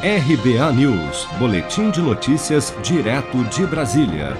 RBA News, Boletim de Notícias, direto de Brasília.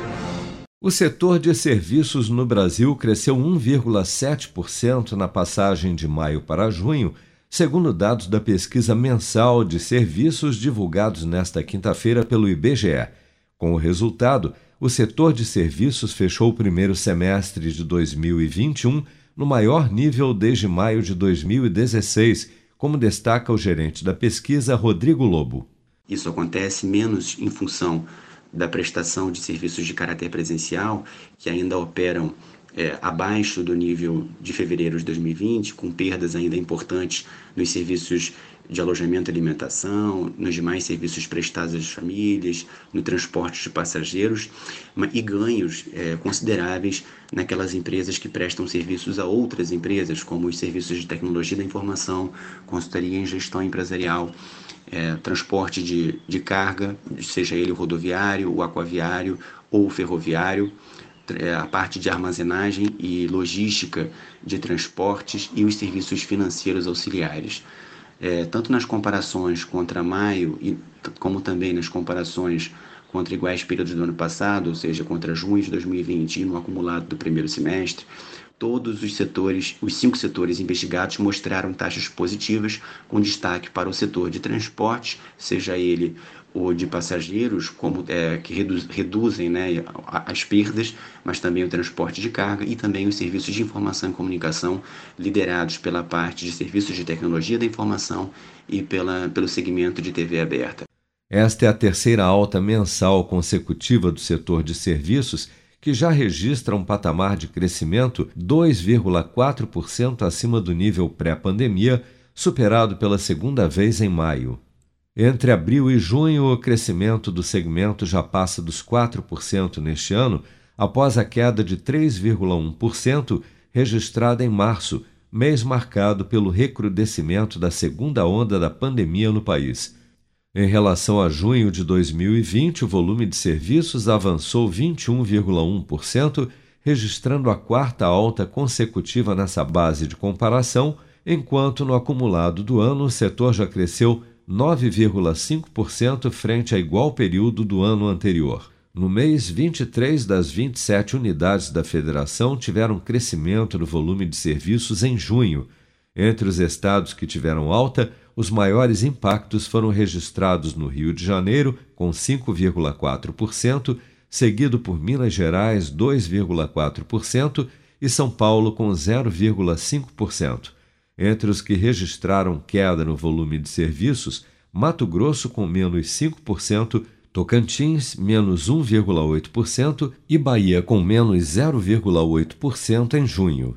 O setor de serviços no Brasil cresceu 1,7% na passagem de maio para junho, segundo dados da pesquisa mensal de serviços divulgados nesta quinta-feira pelo IBGE. Com o resultado, o setor de serviços fechou o primeiro semestre de 2021 no maior nível desde maio de 2016 como destaca o gerente da pesquisa, Rodrigo Lobo. Isso acontece menos em função da prestação de serviços de caráter presencial, que ainda operam é, abaixo do nível de fevereiro de 2020, com perdas ainda importantes nos serviços de alojamento e alimentação, nos demais serviços prestados às famílias, no transporte de passageiros, e ganhos é, consideráveis naquelas empresas que prestam serviços a outras empresas, como os serviços de tecnologia da informação, consultoria em gestão empresarial, é, transporte de, de carga, seja ele rodoviário, o aquaviário ou ferroviário, a parte de armazenagem e logística de transportes e os serviços financeiros auxiliares. É, tanto nas comparações contra maio, e, como também nas comparações contra iguais períodos do ano passado, ou seja, contra junho de 2020 e no acumulado do primeiro semestre, todos os setores, os cinco setores investigados mostraram taxas positivas, com destaque para o setor de transporte, seja ele o de passageiros, como é, que reduz, reduzem né, as perdas, mas também o transporte de carga e também os serviços de informação e comunicação liderados pela parte de serviços de tecnologia da informação e pela, pelo segmento de TV aberta. Esta é a terceira alta mensal consecutiva do setor de serviços, que já registra um patamar de crescimento 2,4% acima do nível pré-pandemia, superado pela segunda vez em maio. Entre abril e junho, o crescimento do segmento já passa dos 4% neste ano, após a queda de 3,1% registrada em março, mês marcado pelo recrudescimento da segunda onda da pandemia no país. Em relação a junho de 2020, o volume de serviços avançou 21,1%, registrando a quarta alta consecutiva nessa base de comparação, enquanto no acumulado do ano o setor já cresceu 9,5% frente a igual período do ano anterior. No mês, 23 das 27 unidades da federação tiveram crescimento no volume de serviços em junho. Entre os estados que tiveram alta, os maiores impactos foram registrados no Rio de Janeiro, com 5,4%, seguido por Minas Gerais, 2,4%, e São Paulo, com 0,5%. Entre os que registraram queda no volume de serviços, Mato Grosso com menos 5%, Tocantins menos 1,8% e Bahia com menos 0,8% em junho.